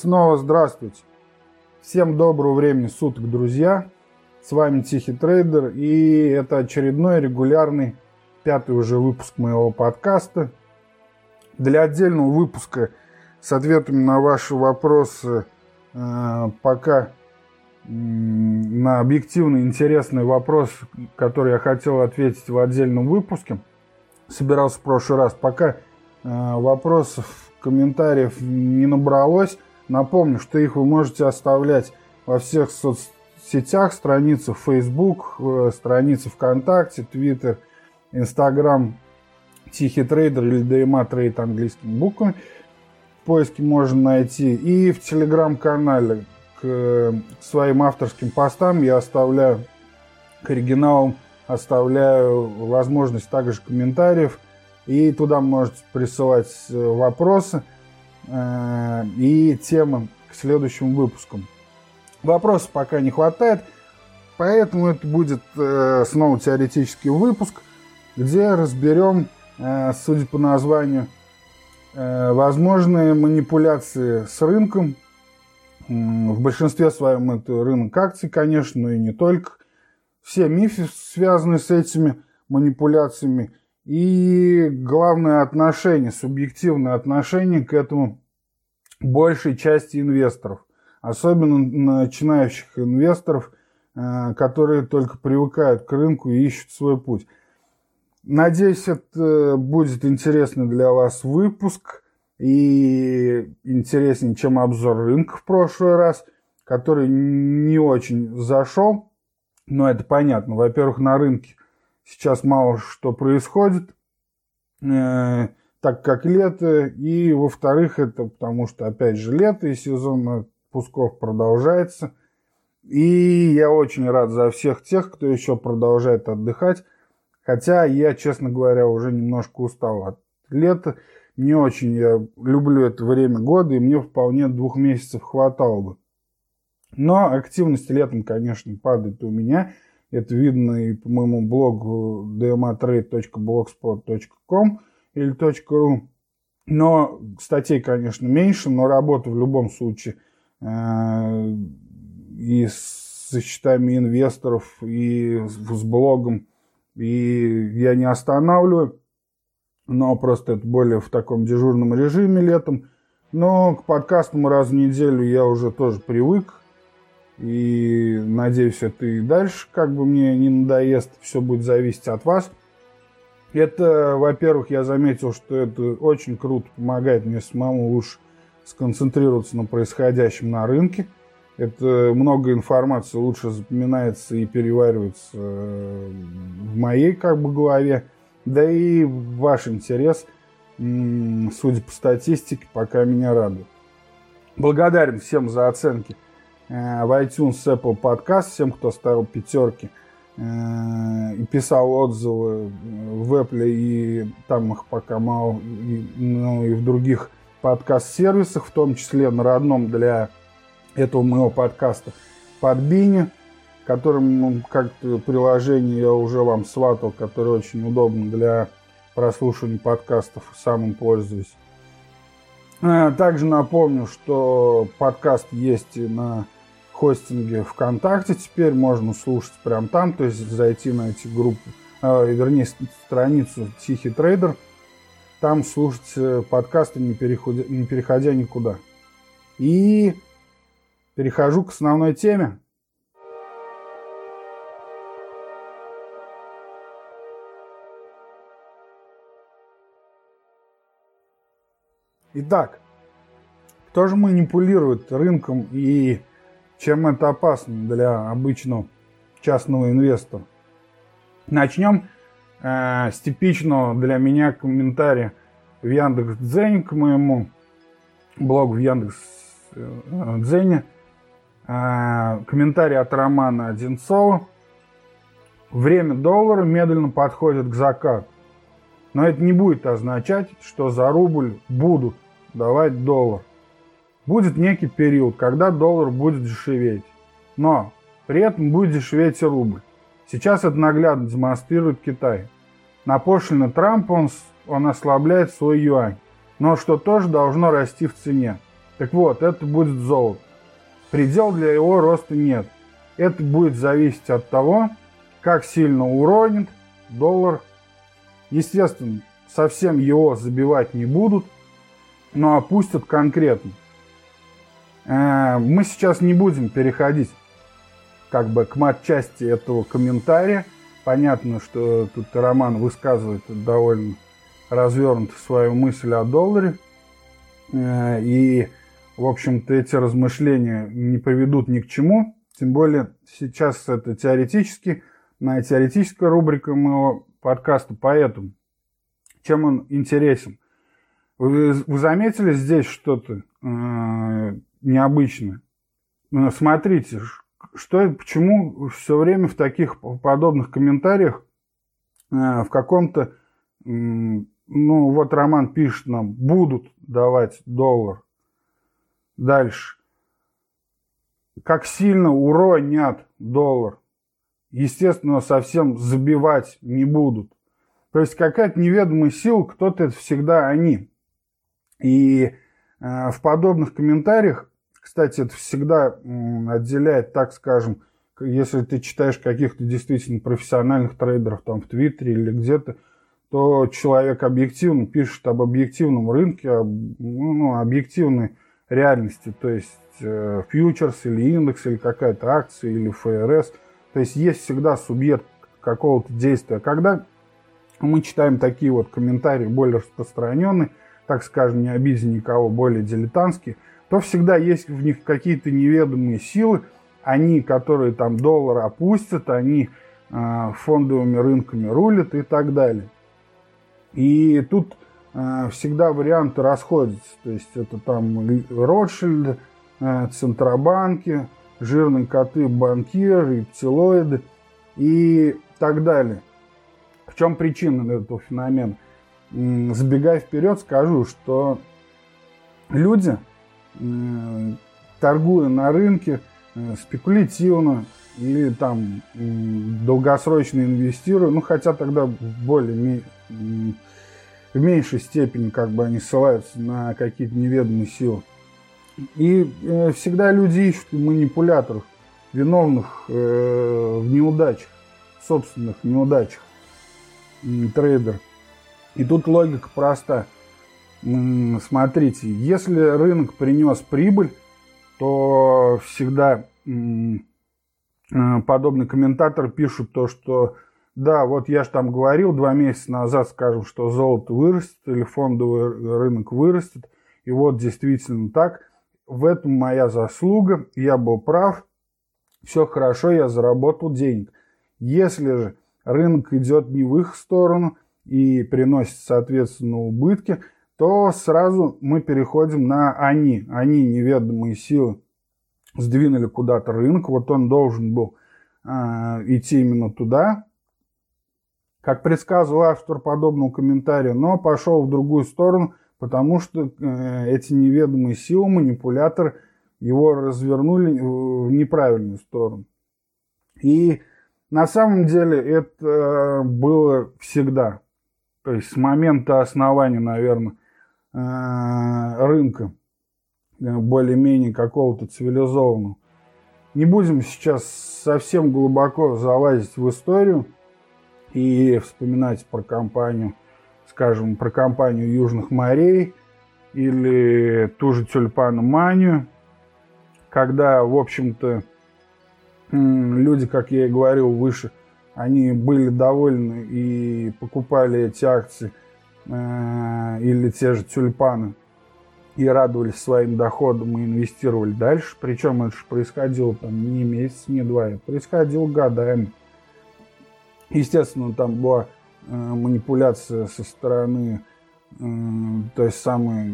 Снова здравствуйте. Всем доброго времени суток, друзья. С вами Тихий Трейдер, и это очередной регулярный пятый уже выпуск моего подкаста. Для отдельного выпуска с ответами на ваши вопросы э, пока на объективный интересный вопрос, который я хотел ответить в отдельном выпуске, собирался в прошлый раз. Пока э, вопросов комментариев не набралось. Напомню, что их вы можете оставлять во всех соцсетях, странице Facebook, э, странице ВКонтакте, Twitter, Instagram, Тихий трейдер или DMA trade английскими буквами. В поиске можно найти. И в телеграм-канале к своим авторским постам я оставляю к оригиналам оставляю возможность также комментариев – и туда можете присылать э, вопросы и темы к следующим выпускам. Вопросов пока не хватает, поэтому это будет э, снова теоретический выпуск, где разберем, судя по названию, возможные манипуляции с рынком. В большинстве своем это рынок акций, конечно, но и не только. Все мифы, связанные с этими манипуляциями, и главное отношение, субъективное отношение к этому большей части инвесторов, особенно начинающих инвесторов, э, которые только привыкают к рынку и ищут свой путь. Надеюсь, это будет интересный для вас выпуск и интереснее, чем обзор рынка в прошлый раз, который не очень зашел. Но это понятно. Во-первых, на рынке сейчас мало что происходит, э, так как лето, и во-вторых, это потому что, опять же, лето и сезон отпусков продолжается. И я очень рад за всех тех, кто еще продолжает отдыхать. Хотя я, честно говоря, уже немножко устал от лета. Не очень я люблю это время года, и мне вполне двух месяцев хватало бы. Но активность летом, конечно, падает у меня – это видно и по моему блогу dmatrade.blogspot.com или .ru. Но статей, конечно, меньше, но работа в любом случае э, и со счетами инвесторов, и с блогом, и я не останавливаю, но просто это более в таком дежурном режиме летом. Но к подкастам раз в неделю я уже тоже привык, и надеюсь, это и дальше как бы мне не надоест. Все будет зависеть от вас. Это, во-первых, я заметил, что это очень круто помогает мне самому лучше сконцентрироваться на происходящем на рынке. Это много информации лучше запоминается и переваривается э, в моей как бы голове. Да и ваш интерес, судя по статистике, пока меня радует. Благодарен всем за оценки Э, в iTunes, Apple Podcast, всем, кто ставил пятерки и писал отзывы в Apple, и там их пока мало, и, ну, и в других подкаст-сервисах, в том числе на родном для этого моего подкаста Подбине, которым ну, как-то приложение я уже вам сватал, которое очень удобно для прослушивания подкастов, сам им пользуюсь. Э, также напомню, что подкаст есть на хостинге ВКонтакте теперь можно слушать прямо там, то есть зайти на эти группы, э, вернее, страницу Тихий Трейдер, там слушать э, подкасты, не переходя, не переходя никуда. И перехожу к основной теме. Итак, кто же манипулирует рынком и чем это опасно для обычного частного инвестора. Начнем э, с типичного для меня комментария в Яндекс.Дзене к моему блогу в Яндекс.Дзене. Э, комментарий от Романа Одинцова. Время доллара медленно подходит к закату. Но это не будет означать, что за рубль будут давать доллар будет некий период, когда доллар будет дешеветь. Но при этом будет дешеветь и рубль. Сейчас это наглядно демонстрирует Китай. На пошлины Трампа он, он ослабляет свой юань, но что тоже должно расти в цене. Так вот, это будет золото. Предел для его роста нет. Это будет зависеть от того, как сильно уронит доллар. Естественно, совсем его забивать не будут, но опустят конкретно. Э, мы сейчас не будем переходить как бы к матчасти этого комментария. Понятно, что тут Роман высказывает довольно развернуто свою мысль о долларе. Э, и, в общем-то, эти размышления не поведут ни к чему. Тем более сейчас это теоретически, на теоретическая рубрика моего подкаста. Поэтому, чем он интересен? Вы, вы заметили здесь что-то э, необычное? Ну, смотрите, что, почему все время в таких подобных комментариях э, в каком-то, ну вот Роман пишет нам, будут давать доллар. Дальше. Как сильно уронят доллар. Естественно, совсем забивать не будут. То есть какая-то неведомая сила, кто-то это всегда они. И э, в подобных комментариях кстати, это всегда отделяет, так скажем, если ты читаешь каких-то действительно профессиональных трейдеров там в Твиттере или где-то, то человек объективно пишет об объективном рынке, об ну, ну объективной реальности, то есть э, фьючерс или индекс, или какая-то акция, или ФРС. То есть есть всегда субъект какого-то действия. Когда мы читаем такие вот комментарии более распространенные, так скажем, не обидя никого, более дилетантские – то всегда есть в них какие-то неведомые силы, они, которые там доллар опустят, они э, фондовыми рынками рулят и так далее. И тут э, всегда варианты расходятся. То есть это там Ротшильд, э, Центробанки, жирные коты, банкиры, рептилоиды и так далее. В чем причина этого феномена? Забегая вперед, скажу, что люди – торгуя на рынке э, спекулятивно или там долгосрочно инвестируя, ну хотя тогда более в меньшей степени как бы они ссылаются на какие-то неведомые силы. И э, всегда люди ищут манипуляторов, виновных э, в неудачах, собственных неудачах трейдер. И тут логика проста – смотрите, если рынок принес прибыль, то всегда э, подобный комментатор пишут то, что да, вот я же там говорил два месяца назад, скажем, что золото вырастет или фондовый рынок вырастет, и вот действительно так. В этом моя заслуга, я был прав, все хорошо, я заработал денег. Если же рынок идет не в их сторону и приносит, соответственно, убытки – то сразу мы переходим на они. Они, неведомые силы, сдвинули куда-то рынок. Вот он должен был э, идти именно туда, как предсказывал автор подобного комментария, но пошел в другую сторону, потому что э, эти неведомые силы, манипуляторы, его развернули в неправильную сторону. И на самом деле это было всегда. То есть с момента основания, наверное, Э, рынка, э, более-менее какого-то цивилизованного. Не будем сейчас совсем глубоко залазить в историю и вспоминать про компанию, скажем, про компанию Южных морей или ту же тюльпаноманию, когда, в общем-то, люди, как я и говорил выше, они были довольны и покупали эти акции – Э, или те же тюльпаны и радовались своим доходам и инвестировали дальше. Причем это же происходило там не месяц, не два, это происходило годами. Естественно, там была э, манипуляция со стороны э, той самой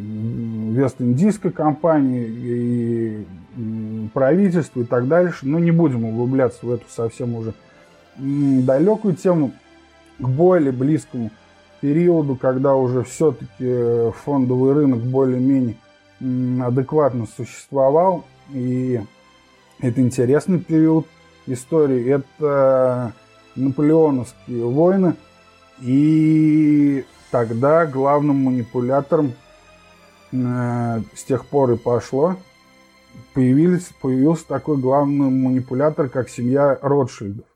Вест-Индийской компании и э, правительства и так дальше. Но не будем углубляться в эту совсем уже далекую тему, к более близкому периоду, когда уже все-таки э, фондовый рынок более-менее адекватно существовал. И это интересный период истории. Это наполеоновские войны. И тогда главным манипулятором э, с тех пор и пошло. Появились, появился такой главный манипулятор, как семья Ротшильдов.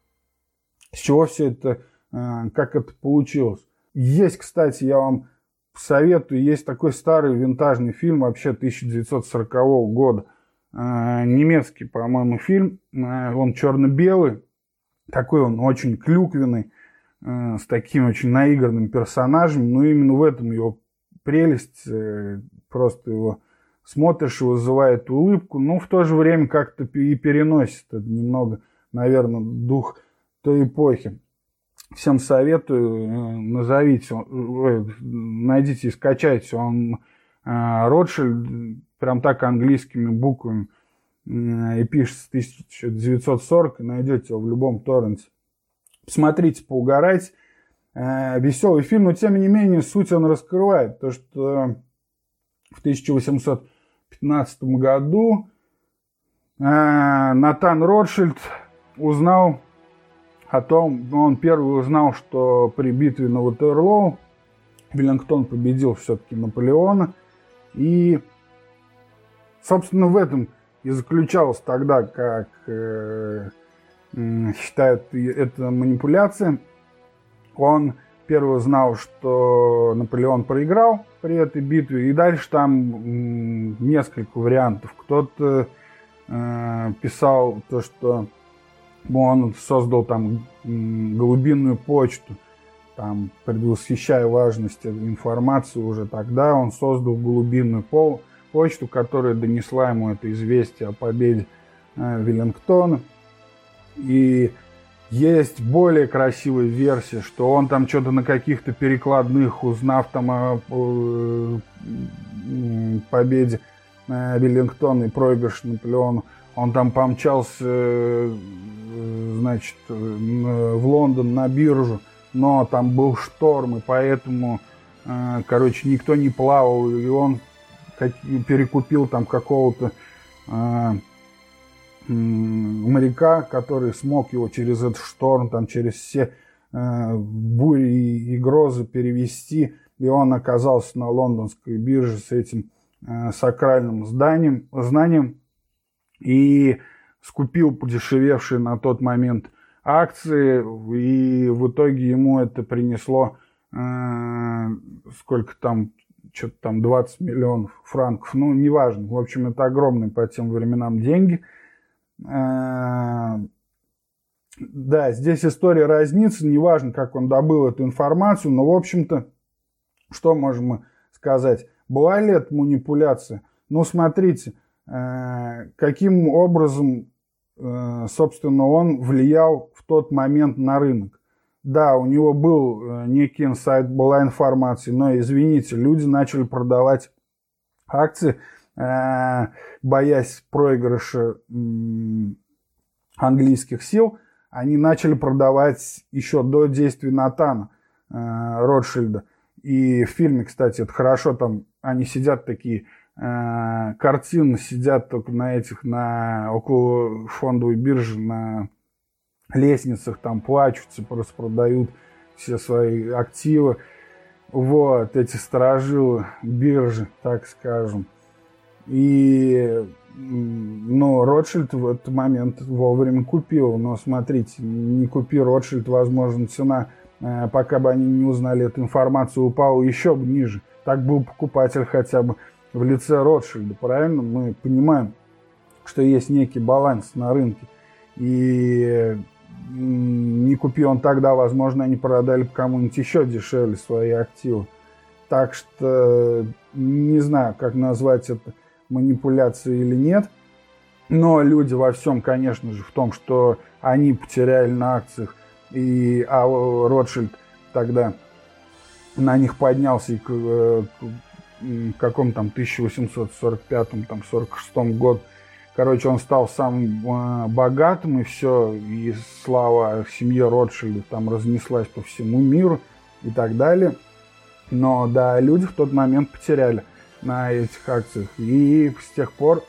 С чего все это, э, как это получилось? Есть, кстати, я вам советую, есть такой старый винтажный фильм, вообще 1940 года, э, немецкий, по-моему, фильм, э, он черно-белый, такой он очень клюквенный, э, с таким очень наигранным персонажем, но именно в этом его прелесть, просто его смотришь и вызывает улыбку, но в то же время как-то и переносит это немного, наверное, дух той эпохи. Всем советую, назовите, найдите и скачайте. Он Ротшильд, прям так английскими буквами и пишется 1940, и найдете его в любом торренте. Посмотрите, поугарайте. Веселый фильм, но тем не менее суть он раскрывает. То, что в 1815 году Натан Ротшильд узнал о том, он первый узнал, что при битве на Ватерлоу Веллингтон победил все-таки Наполеона. И, собственно, в этом и заключалась тогда, как э, считают это манипуляция. Он первый знал, что Наполеон проиграл при этой битве, и дальше там несколько вариантов. Кто-то э, писал то, что он создал там голубиную почту, там, предвосхищая важность информации уже тогда, он создал голубиную пол, почту, которая донесла ему это известие о победе э, Веллингтона. И есть более красивая версия, что он там что-то на каких-то перекладных, узнав там о победе э, Веллингтона и проигрыш Наполеону, он там помчался, э, значит, в Лондон на биржу, но там был шторм, и поэтому, короче, никто не плавал, и он перекупил там какого-то э, моряка, который смог его через этот шторм, там, через все э, бури и, грозы перевести, и он оказался на лондонской бирже с этим э, сакральным зданием, знанием. И скупил подешевевшие на тот момент акции, и в итоге ему это принесло э, сколько там что-то там 20 миллионов франков, ну, неважно. В общем, это огромные по тем временам деньги. Э, да, здесь история разнится, неважно, как он добыл эту информацию, но, в общем-то, что можем мы сказать? Была ли это манипуляция? Ну, смотрите, каким образом, э, собственно, он влиял в тот момент на рынок. Да, у него был э, некий инсайт, была информация, но, извините, люди начали продавать акции, э, боясь проигрыша английских сил, они начали продавать еще до действий Натана э, Ротшильда. И в фильме, кстати, это хорошо, там они сидят такие, картины сидят только на этих, на около фондовой биржи, на лестницах там плачутся, просто продают все свои активы. Вот, эти сторожилы биржи, так скажем. И, ну, Ротшильд в этот момент вовремя купил. Но смотрите, не купи Ротшильд, возможно, цена, э, пока бы они не узнали эту информацию, упала еще бы ниже. Так был покупатель хотя бы в лице Ротшильда, правильно? Мы понимаем, что есть некий баланс на рынке. И не купил он тогда, возможно, они продали бы кому-нибудь еще дешевле свои активы. Так что не знаю, как назвать это манипуляцией или нет. Но люди во всем, конечно же, в том, что они потеряли на акциях, и а Ротшильд тогда на них поднялся и э, каком там 1845 там 46 год Короче, он стал самым э, богатым, и все, и слава семье Ротшильдов там разнеслась по всему миру и так далее. Но да, люди в тот момент потеряли на этих акциях. И с тех пор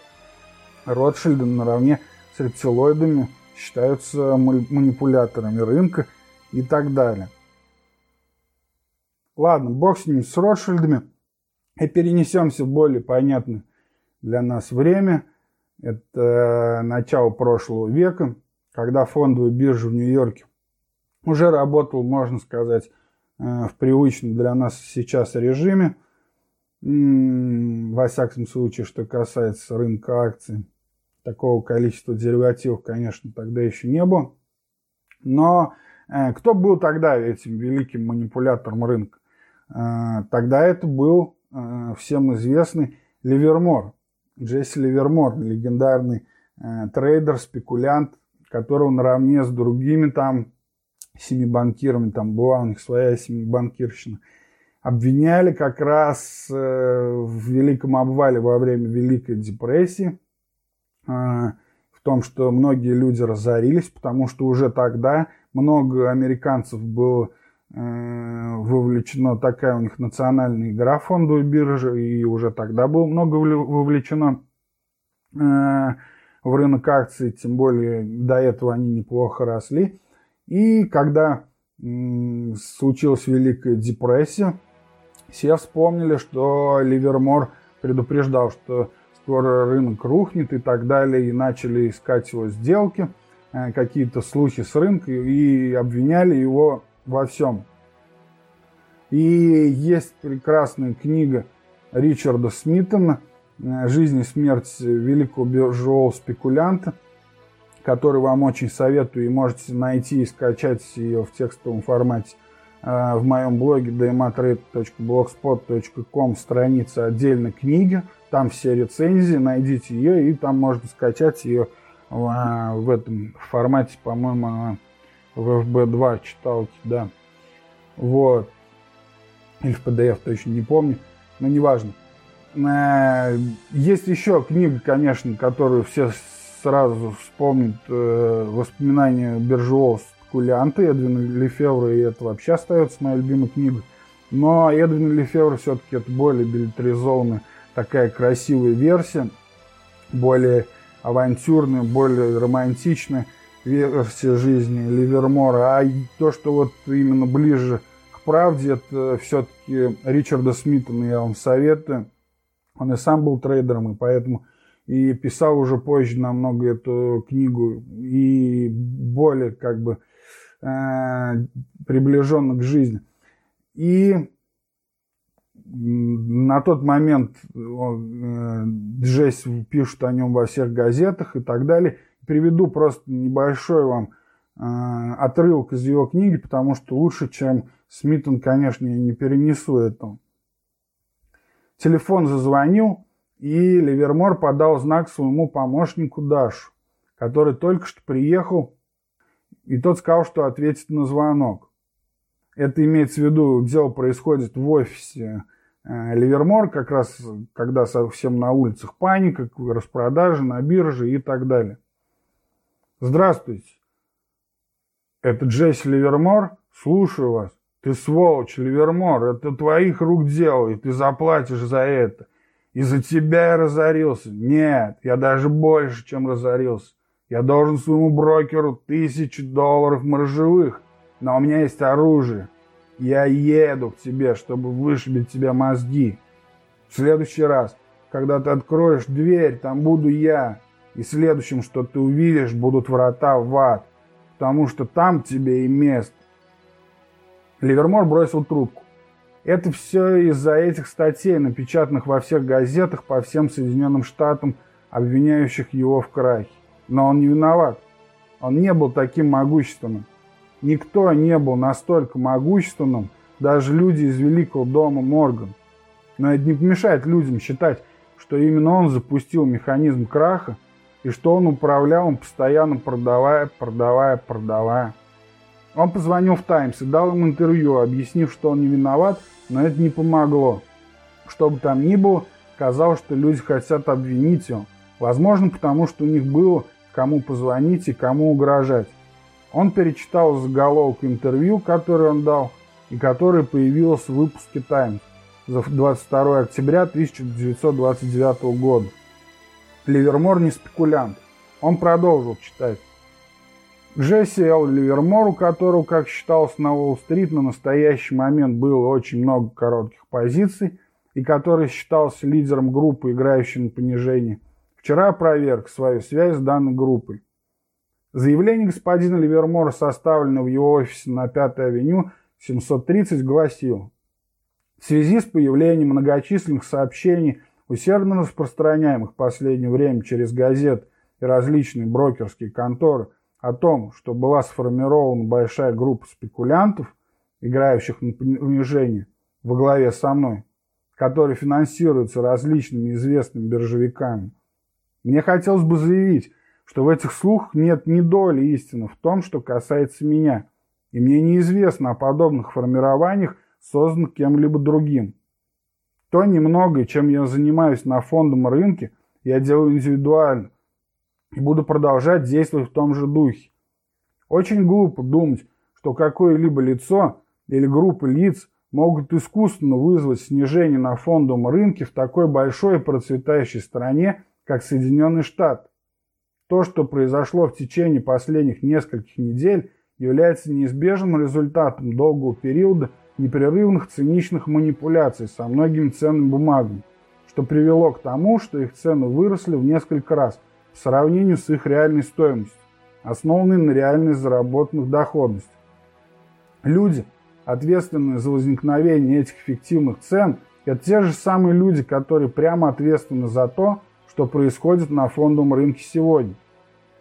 Ротшильды наравне с рептилоидами считаются манипуляторами рынка и так далее. Ладно, бог с ними, с Ротшильдами. И перенесемся в более понятное для нас время. Это начало прошлого века, когда фондовая биржа в Нью-Йорке уже работал, можно сказать, э, в привычном для нас сейчас режиме. Во всяком случае, что касается рынка акций, такого количества деривативов, конечно, тогда еще не было. Но э, кто был тогда этим великим манипулятором рынка? Э, тогда это был всем известный Ливермор. Джесси Ливермор, легендарный трейдер, спекулянт, которого наравне с другими там семи банкирами, там была у них своя семибанкирщина, обвиняли как раз э, в великом обвале во время Великой депрессии, э, в том, что многие люди разорились, потому что уже тогда много американцев было э, вовлечено, такая у них национальная игра фондовой биржи, и уже тогда было много вовлечено в рынок акций, тем более до этого они неплохо росли. И когда случилась Великая депрессия, все вспомнили, что Ливермор предупреждал, что скоро рынок рухнет и так далее, и начали искать его сделки, э, какие-то слухи с рынка, и обвиняли его во всем. И есть прекрасная книга Ричарда Смитона э, «Жизнь и смерть великого биржевого спекулянта», который вам очень советую и можете найти и скачать ее в текстовом формате э, в моем блоге dmatrade.blogspot.com страница отдельно книги, там все рецензии, найдите ее и там можно скачать ее в, э, в этом формате, по-моему, в FB2 читалки, да. Вот. Или в PDF, точно не помню, но неважно. Э, есть еще книга, конечно, которую все сразу вспомнит э, воспоминания биржевого спекулянта Эдвина Лефевра, и это вообще остается моей любимой книгой. Но Эдвин Лефевр все-таки это более билетаризованная, такая красивая версия, более авантюрная, более романтичная версия жизни Ливермора. А то, что вот именно ближе правде, это все-таки Ричарда Смитона я вам советую. Он и сам был трейдером, и поэтому и писал уже позже намного эту книгу и более как бы э, приближенно к жизни. И на тот момент э, Джесс пишут о нем во всех газетах и так далее. Приведу просто небольшой вам э, отрывок из его книги, потому что лучше, чем Смитон, конечно, я не перенесу этого. Телефон зазвонил, и Ливермор подал знак своему помощнику Дашу, который только что приехал, и тот сказал, что ответит на звонок. Это имеется в виду, дело происходит в офисе э, Ливермор, как раз когда совсем на улицах паника, распродажи на бирже и так далее. Здравствуйте. Это Джесси Ливермор? Слушаю вас. Ты сволочь, Ливермор, это твоих рук дело, и ты заплатишь за это. Из-за тебя я разорился. Нет, я даже больше, чем разорился. Я должен своему брокеру тысячу долларов маржевых, но у меня есть оружие. Я еду к тебе, чтобы вышибить тебе мозги. В следующий раз, когда ты откроешь дверь, там буду я. И следующим, что ты увидишь, будут врата в ад. Потому что там тебе и место. Ливермор бросил трубку. Это все из-за этих статей, напечатанных во всех газетах по всем Соединенным Штатам, обвиняющих его в крахе. Но он не виноват. Он не был таким могущественным. Никто не был настолько могущественным, даже люди из Великого дома Морган. Но это не помешает людям считать, что именно он запустил механизм краха и что он управлял им постоянно продавая, продавая, продавая. Он позвонил в «Таймс» и дал им интервью, объяснив, что он не виноват, но это не помогло. Что бы там ни было, казалось, что люди хотят обвинить его. Возможно, потому что у них было кому позвонить и кому угрожать. Он перечитал заголовок интервью, которое он дал, и которое появилось в выпуске «Таймс» за 22 октября 1929 года. Ливермор не спекулянт. Он продолжил читать. Джесси Эл Ливермор, у которого, как считалось на Уолл-стрит, на настоящий момент было очень много коротких позиций, и который считался лидером группы, играющей на понижение, вчера опроверг свою связь с данной группой. Заявление господина Ливермора, составленное в его офисе на 5-й авеню 730, гласило В связи с появлением многочисленных сообщений, усердно распространяемых в последнее время через газет и различные брокерские конторы, о том, что была сформирована большая группа спекулянтов, играющих на понижение во главе со мной, которые финансируются различными известными биржевиками. Мне хотелось бы заявить, что в этих слухах нет ни доли истины в том, что касается меня, и мне неизвестно о подобных формированиях, созданных кем-либо другим. То немногое, чем я занимаюсь на фондовом рынке, я делаю индивидуально, и буду продолжать действовать в том же духе. Очень глупо думать, что какое-либо лицо или группа лиц могут искусственно вызвать снижение на фондовом рынке в такой большой и процветающей стране, как Соединенные Штаты. То, что произошло в течение последних нескольких недель, является неизбежным результатом долгого периода непрерывных циничных манипуляций со многими ценными бумагами, что привело к тому, что их цены выросли в несколько раз – в сравнении с их реальной стоимостью, основанной на реальной заработанных доходностях. Люди, ответственные за возникновение этих эффективных цен, это те же самые люди, которые прямо ответственны за то, что происходит на фондовом рынке сегодня.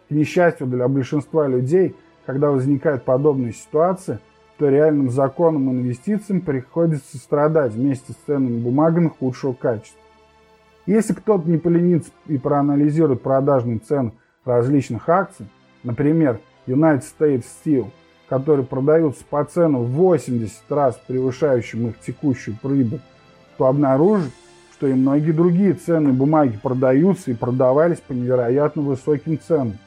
К несчастью для большинства людей, когда возникает подобная ситуация, то реальным законам инвестициям приходится страдать вместе с ценными бумагами худшего качества. Если кто-то не поленится и проанализирует продажные цены различных акций, например, United States Steel, которые продаются по ценам в 80 раз превышающим их текущую прибыль, то обнаружит, что и многие другие ценные бумаги продаются и продавались по невероятно высоким ценам.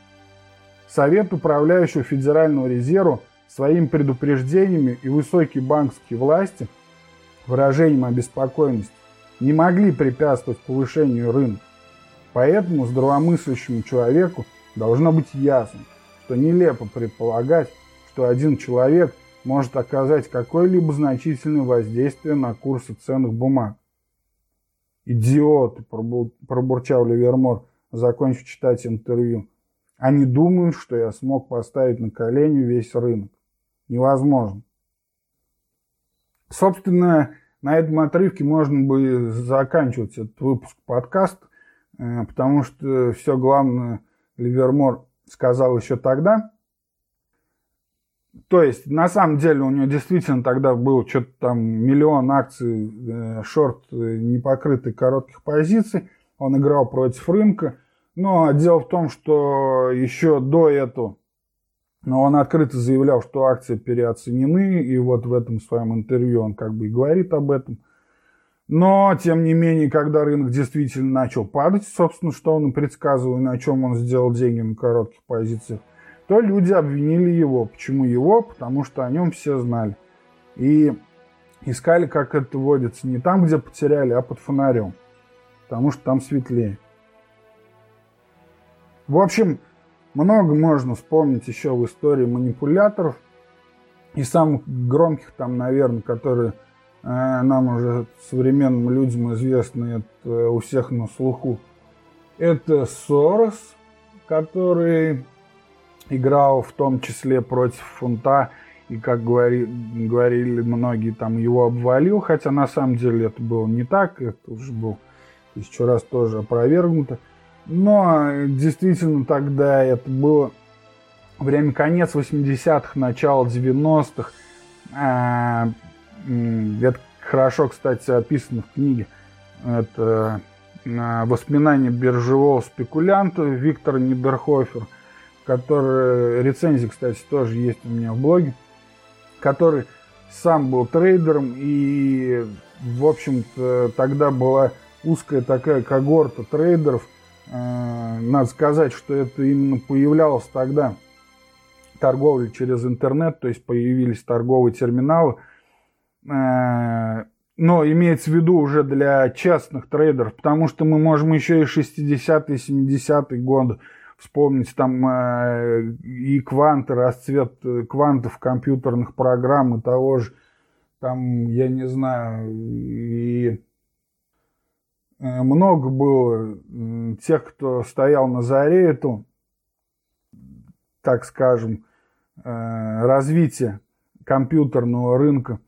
Совет управляющего Федерального резерва своими предупреждениями и высокие банковские власти выражением обеспокоенности не могли препятствовать повышению рынка. Поэтому здравомыслящему человеку должно быть ясно, что нелепо предполагать, что один человек может оказать какое-либо значительное воздействие на курсы ценных бумаг. «Идиоты!» – пробурчал Ливермор, закончив читать интервью. «Они думают, что я смог поставить на колени весь рынок. Невозможно». Собственно, на этом отрывке можно бы заканчивать этот выпуск подкаста, э, потому что все главное Ливермор сказал еще тогда. То есть, на самом деле, у него действительно тогда был что-то там миллион акций э, шорт э, непокрытой коротких позиций. Он играл против рынка. Но дело в том, что еще до этого но он открыто заявлял, что акции переоценены, и вот в этом своем интервью он как бы и говорит об этом. Но, тем не менее, когда рынок действительно начал падать, собственно, что он и предсказывал, и на чем он сделал деньги на коротких позициях, то люди обвинили его. Почему его? Потому что о нем все знали. И искали, как это водится, не там, где потеряли, а под фонарем. Потому что там светлее. В общем, много можно вспомнить еще в истории манипуляторов. И самых громких там, наверное, которые э, нам уже современным людям известны, это у всех на слуху. Это Сорос, который играл в том числе против фунта, и, как говори, говорили многие, там его обвалил, хотя на самом деле это было не так, это уже было тысячу раз тоже опровергнуто. Но действительно тогда это было время конец 80-х, начало 90-х. А, это хорошо, кстати, описано в книге. Это а, воспоминания биржевого спекулянта Виктора Нидерхофер, который, рецензии, кстати, тоже есть у меня в блоге, который сам был трейдером и, в общем-то, тогда была узкая такая когорта трейдеров, Э, надо сказать, что это именно появлялось тогда торговля через интернет, то есть появились торговые терминалы. Э, но имеется в виду уже для частных трейдеров, потому что мы можем еще и 60-е, 70-е годы вспомнить там э, и кванты, расцвет квантов компьютерных программ и того же, там, я не знаю, и много было тех, кто стоял на заре эту, так скажем, развития компьютерного рынка.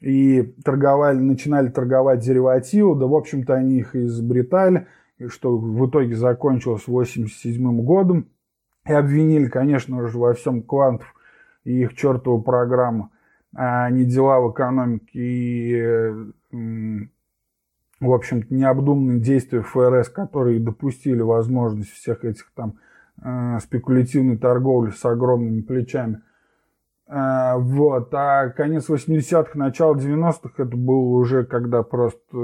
И торговали, начинали торговать деривативы, да, в общем-то, они их изобретали, что в итоге закончилось 87 годом, и обвинили, конечно же, во всем квантов и их чертову программу, а не дела в экономике и, в общем-то, необдуманные действия ФРС, которые допустили возможность всех этих там э, спекулятивной торговли с огромными плечами. А, вот. А конец 80-х, начало 90-х это было уже когда просто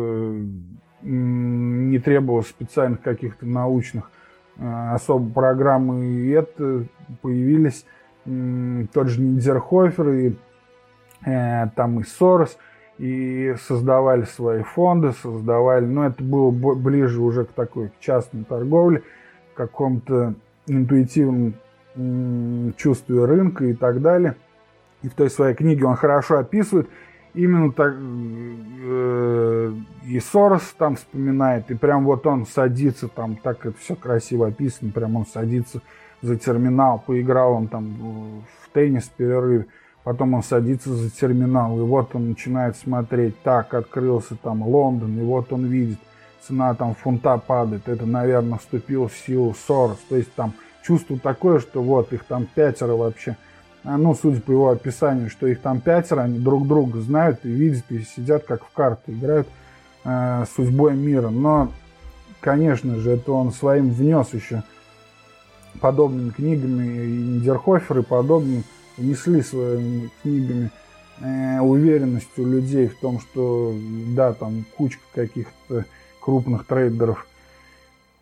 не требовалось специальных каких-то научных а, особо программ. И это появились тот же Нидерхофер и э, там и Сорос, и создавали свои фонды, создавали, но это было ближе уже к такой к частной торговле, к какому-то интуитивному чувству рынка и так далее – и в той своей книге он хорошо описывает именно так, э, и Сорос там вспоминает, и прям вот он садится там, так это все красиво описано, прям он садится за терминал, поиграл он там в теннис в перерыве, потом он садится за терминал, и вот он начинает смотреть, так, открылся там Лондон, и вот он видит, цена там фунта падает, это, наверное, вступил в силу Сорос, то есть там чувство такое, что вот их там пятеро вообще – а, ну, судя по его описанию, что их там пятеро, они друг друга знают и видят, и сидят как в карты, играют э, судьбой мира. Но, конечно же, это он своим внес еще подобными книгами, и Нидерхофер, и подобными внесли своими книгами э, уверенностью людей в том, что, да, там кучка каких-то крупных трейдеров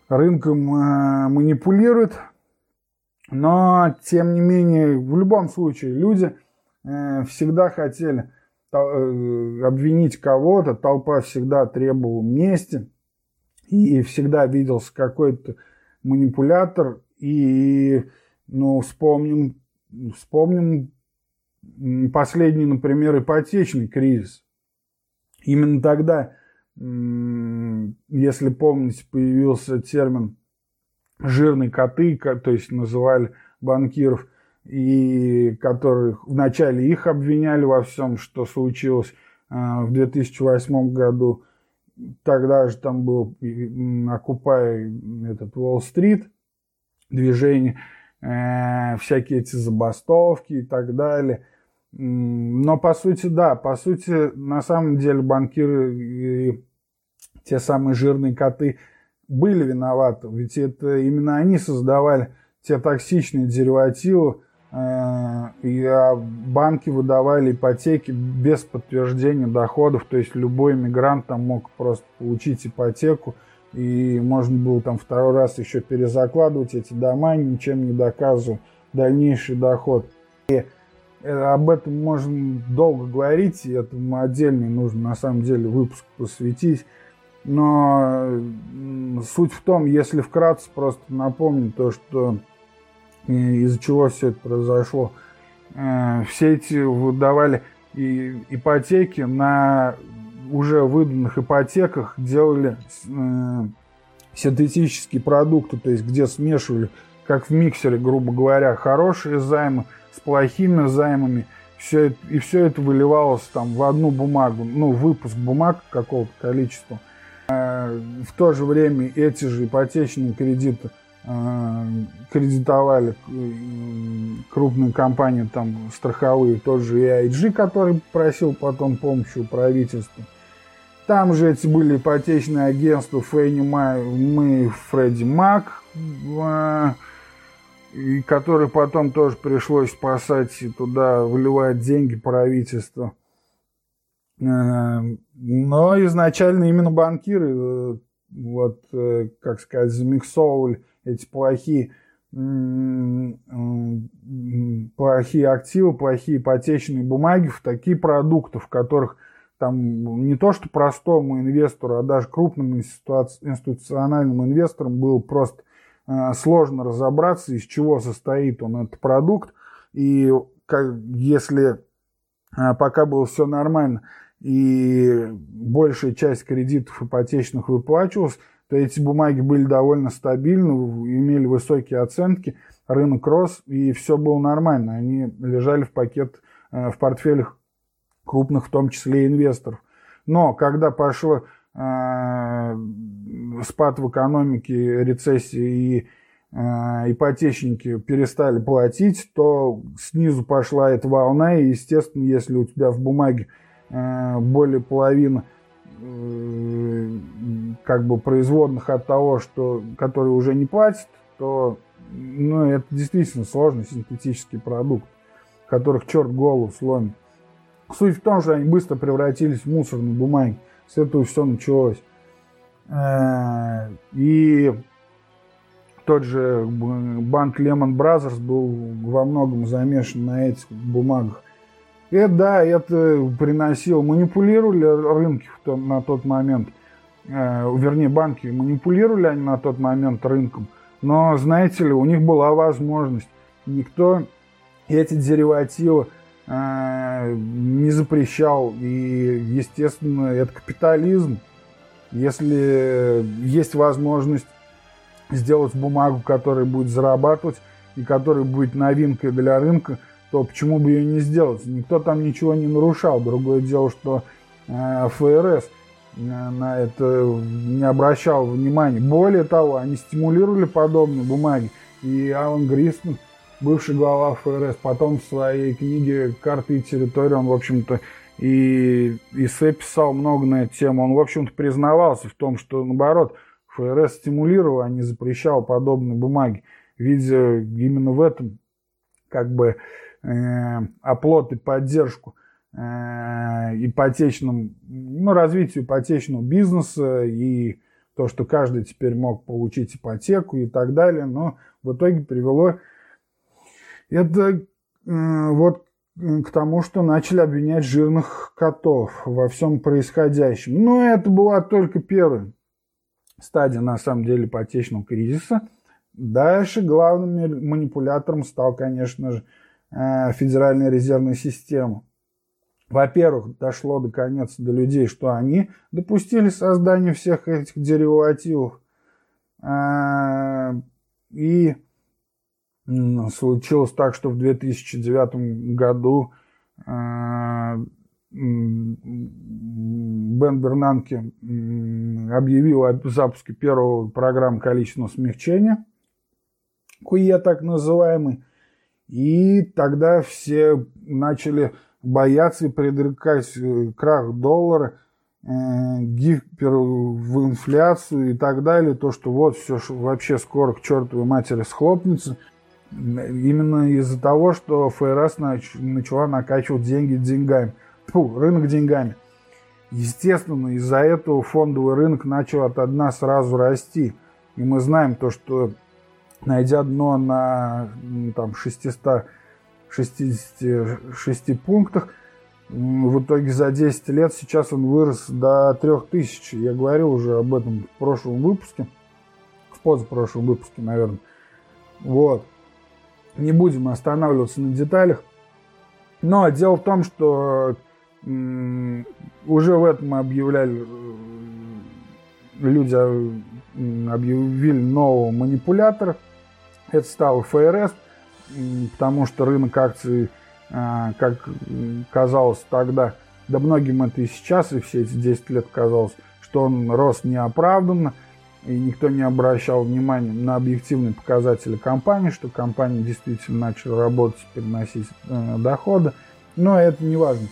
рынком э, манипулирует, но, тем не менее, в любом случае, люди э, всегда хотели э, обвинить кого-то, толпа всегда требовала мести, и всегда виделся какой-то манипулятор, и, ну, вспомним, вспомним последний, например, ипотечный кризис. Именно тогда, если помните, появился термин жирные коты, то есть называли банкиров, и которых вначале их обвиняли во всем, что случилось э, в 2008 году. Тогда же там был окупай этот Уолл-стрит движение, э, всякие эти забастовки и так далее. Но по сути, да, по сути, на самом деле банкиры и те самые жирные коты – были виноваты, ведь это именно они создавали те токсичные деривативы, э, и а банки выдавали ипотеки без подтверждения доходов, то есть любой иммигрант там мог просто получить ипотеку, и можно было там второй раз еще перезакладывать эти дома, ничем не доказывая дальнейший доход. И э, об этом можно долго говорить, и этому отдельный нужно на самом деле выпуск посвятить. Но суть в том, если вкратце просто напомнить то, что э, из-за чего все это произошло. Э, все эти выдавали ипотеки на уже выданных ипотеках делали э, синтетические продукты, то есть где смешивали, как в миксере, грубо говоря, хорошие займы с плохими займами, все это, и все это выливалось там в одну бумагу, ну, выпуск бумаг какого-то количества – Э, в то же время эти же ипотечные кредиты э, кредитовали э, крупные компании, там, страховые, тот же EIG, который просил потом помощи у правительства. Там же эти были ипотечные агентства Фэнни мы Фредди Мак, и которые потом тоже пришлось спасать и туда выливать деньги правительства. Но изначально именно банкиры, э, вот, э, как сказать, замиксовывали эти плохие, плохие активы, плохие ипотечные бумаги в такие продукты, в которых там не то что простому инвестору, а даже крупным институциональным инвесторам было просто э, сложно разобраться, из чего состоит он этот продукт. И как, если пока было все нормально, и большая часть кредитов ипотечных выплачивалась, то эти бумаги были довольно стабильны, имели высокие оценки, рынок рос, и все было нормально. Они лежали в пакет, э, в портфелях крупных, в том числе инвесторов. Но когда пошел э, спад в экономике, рецессия и э, ипотечники перестали платить, то снизу пошла эта волна, и, естественно, если у тебя в бумаге э, более половины э, как бы производных от того, что, которые уже не платят, то ну, это действительно сложный синтетический продукт, которых черт голову сломит. Суть в том, что они быстро превратились в мусорные бумаги. С этого все началось. Э, и тот же банк Lehman Brothers был во многом замешан на этих бумагах. И да, это приносило, манипулировали рынки на тот момент, э, вернее, банки манипулировали они на тот момент рынком, но, знаете ли, у них была возможность. Никто эти деривативы не запрещал. И, естественно, это капитализм. Если есть возможность сделать бумагу, которая будет зарабатывать и которая будет новинкой для рынка, то почему бы ее не сделать? Никто там ничего не нарушал. Другое дело, что э, ФРС э, на это не обращал внимания. Более того, они стимулировали подобные бумаги. И Алан Грисман, бывший глава ФРС, потом в своей книге «Карты и территории», он, в общем-то, и эссе писал много на эту тему. Он, в общем-то, признавался в том, что, наоборот, ФРС стимулировал, а не запрещал подобные бумаги, видя именно в этом как бы э, оплот и поддержку э, ипотечным, ну, развитию ипотечного бизнеса и то, что каждый теперь мог получить ипотеку и так далее, но в итоге привело это э, вот к тому, что начали обвинять жирных котов во всем происходящем. Но это была только первая стадия, на самом деле, ипотечного кризиса. Дальше главным манипулятором стал, конечно же, э, Федеральная резервная система. Во-первых, дошло до конец до людей, что они допустили создание всех этих деривативов. Э, и случилось так, что в 2009 году э, Бен Бернанке объявил о запуске первого программы количественного смягчения, КУЕ так называемый, и тогда все начали бояться и предрекать э, крах доллара, э, гипер в инфляцию и так далее, то, что вот все вообще скоро к чертовой матери схлопнется, именно из-за того, что ФРС начала накачивать деньги деньгами фу, рынок деньгами. Естественно, из-за этого фондовый рынок начал от дна сразу расти. И мы знаем то, что найдя дно на там, 666 пунктах, в итоге за 10 лет сейчас он вырос до 3000. Я говорил уже об этом в прошлом выпуске, в позапрошлом выпуске, наверное. Вот. Не будем останавливаться на деталях. Но дело в том, что уже в этом объявляли, люди объявили нового манипулятора. Это стал ФРС, потому что рынок акций, а, как казалось тогда, да многим это и сейчас, и все эти 10 лет казалось, что он рос неоправданно, и никто не обращал внимания на объективные показатели компании, что компания действительно начала работать, приносить э, доходы. Но это не важно.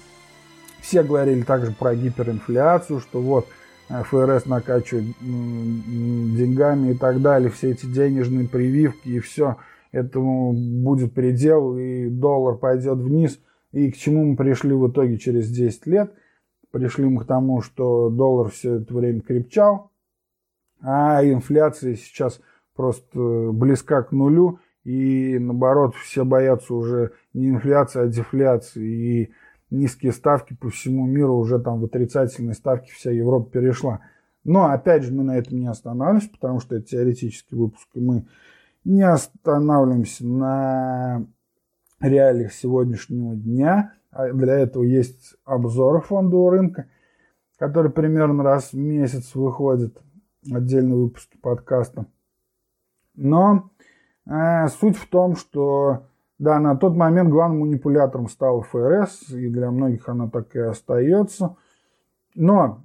Все говорили также про гиперинфляцию, что вот э, ФРС накачивает деньгами и так далее, все эти денежные прививки и все, этому будет предел, и доллар пойдет вниз. И к чему мы пришли в итоге через 10 лет? Пришли мы к тому, что доллар все это время крепчал, а инфляция сейчас просто близка к нулю, и наоборот все боятся уже не инфляции, а дефляции. И низкие ставки по всему миру, уже там в отрицательные ставки вся Европа перешла. Но опять же мы на этом не останавливаемся, потому что это теоретический выпуск, и мы не останавливаемся на реалиях сегодняшнего дня. А для этого есть обзоры фондового рынка, который примерно раз в месяц выходит, отдельные выпуски подкаста. Но э, суть в том, что да, на тот момент главным манипулятором стал ФРС, и для многих она так и остается. Но,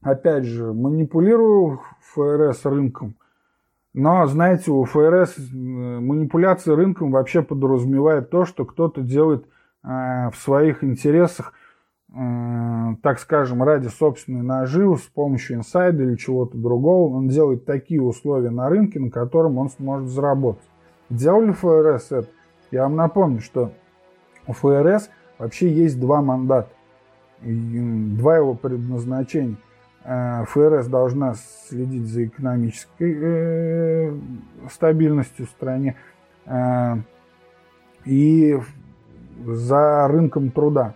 опять же, манипулирую ФРС рынком. Но, знаете, у ФРС э, манипуляция рынком вообще подразумевает то, что кто-то делает э, в своих интересах, так скажем, ради собственной наживы с помощью инсайда или чего-то другого. Он делает такие условия на рынке, на котором он сможет заработать. Делали ФРС это? Я вам напомню, что у ФРС вообще есть два мандата, два его предназначения. Э, ФРС должна следить за экономической э, стабильностью в стране э, и за рынком труда.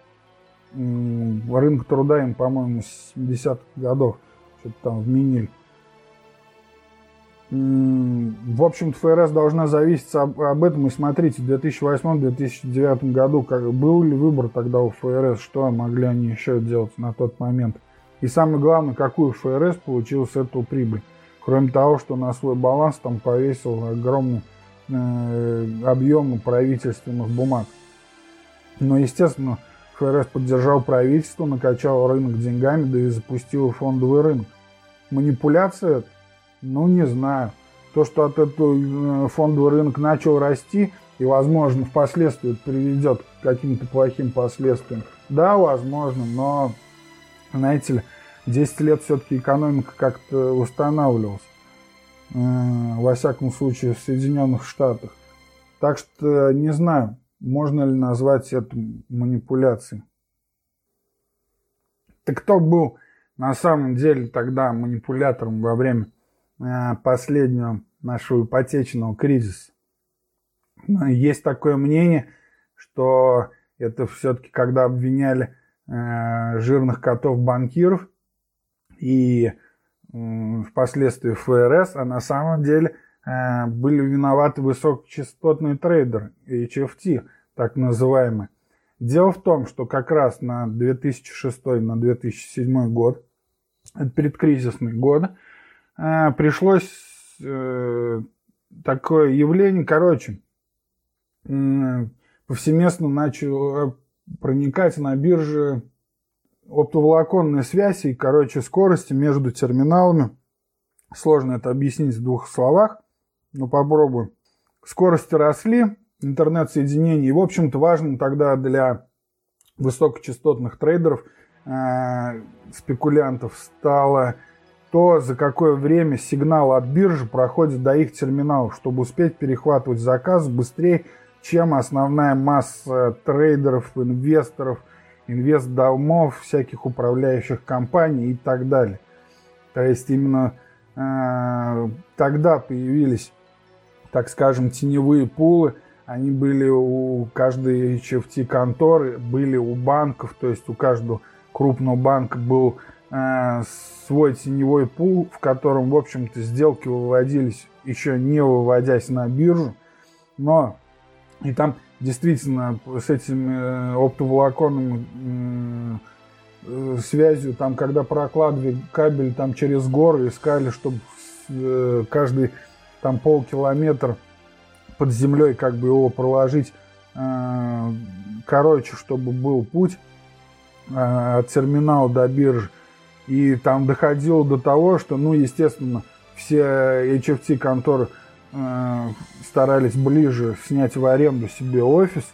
Рынок труда им, по-моему, с 70-х годов что-то там вменили в общем ФРС должна зависеть об, об этом. И смотрите, в 2008-2009 году как, был ли выбор тогда у ФРС, что могли они еще делать на тот момент. И самое главное, какую ФРС получил с этого прибыль. Кроме того, что на свой баланс там повесил огромный э, объем правительственных бумаг. Но, естественно, ФРС поддержал правительство, накачал рынок деньгами, да и запустил фондовый рынок. Манипуляция ну, не знаю. То, что от этого э, фондовый рынок начал расти, и, возможно, впоследствии это приведет к каким-то плохим последствиям. Да, возможно, но, знаете ли, 10 лет все-таки экономика как-то восстанавливалась. Э, во всяком случае, в Соединенных Штатах. Так что не знаю, можно ли назвать это манипуляцией. Так кто был на самом деле тогда манипулятором во время Э, последнего нашего ипотечного кризиса. Есть такое мнение, что это все-таки когда обвиняли э, жирных котов банкиров и впоследствии ФРС, а на самом деле э, были виноваты высокочастотные трейдеры, HFT, так называемые. Дело в том, что как раз на 2006 на 2007 год, это предкризисные годы, а, пришлось э, такое явление, короче, э, повсеместно начал проникать на бирже оптоволоконная связь и, короче, скорости между терминалами. Сложно это объяснить в двух словах, но попробую. Скорости росли, интернет-соединений. И, в общем-то, важным тогда для высокочастотных трейдеров, э, спекулянтов стало то, за какое время сигнал от биржи проходит до их терминалов, чтобы успеть перехватывать заказ быстрее, чем основная масса трейдеров, инвесторов, инвестдомов, всяких управляющих компаний и так далее. То есть именно э, тогда появились, так скажем, теневые пулы, они были у каждой HFT конторы, были у банков, то есть у каждого крупного банка был Э, свой теневой пул, в котором, в общем-то, сделки выводились еще не выводясь на биржу, но и там действительно с этим э, оптоволоконным э, связью, там, когда прокладывали кабель там через горы, искали, чтобы каждый там полкилометр под землей как бы его проложить, короче, чтобы был путь от терминала до биржи. И там доходило до того, что, ну, естественно, все HFT-конторы э, старались ближе снять в аренду себе офис,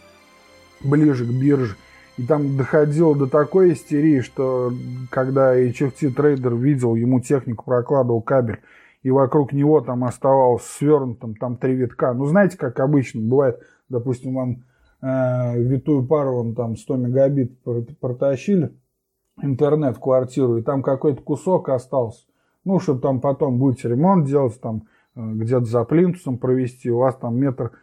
ближе к бирже. И там доходило до такой истерии, что когда HFT-трейдер видел, ему техник прокладывал кабель, и вокруг него там оставалось свернутым там три витка. Ну, знаете, как обычно бывает, допустим, вам э, витую пару вам там 100 мегабит протащили, интернет в квартиру, и там какой-то кусок остался. Ну, чтобы там потом будете ремонт делать, там э, где-то за плинтусом провести, у вас там метр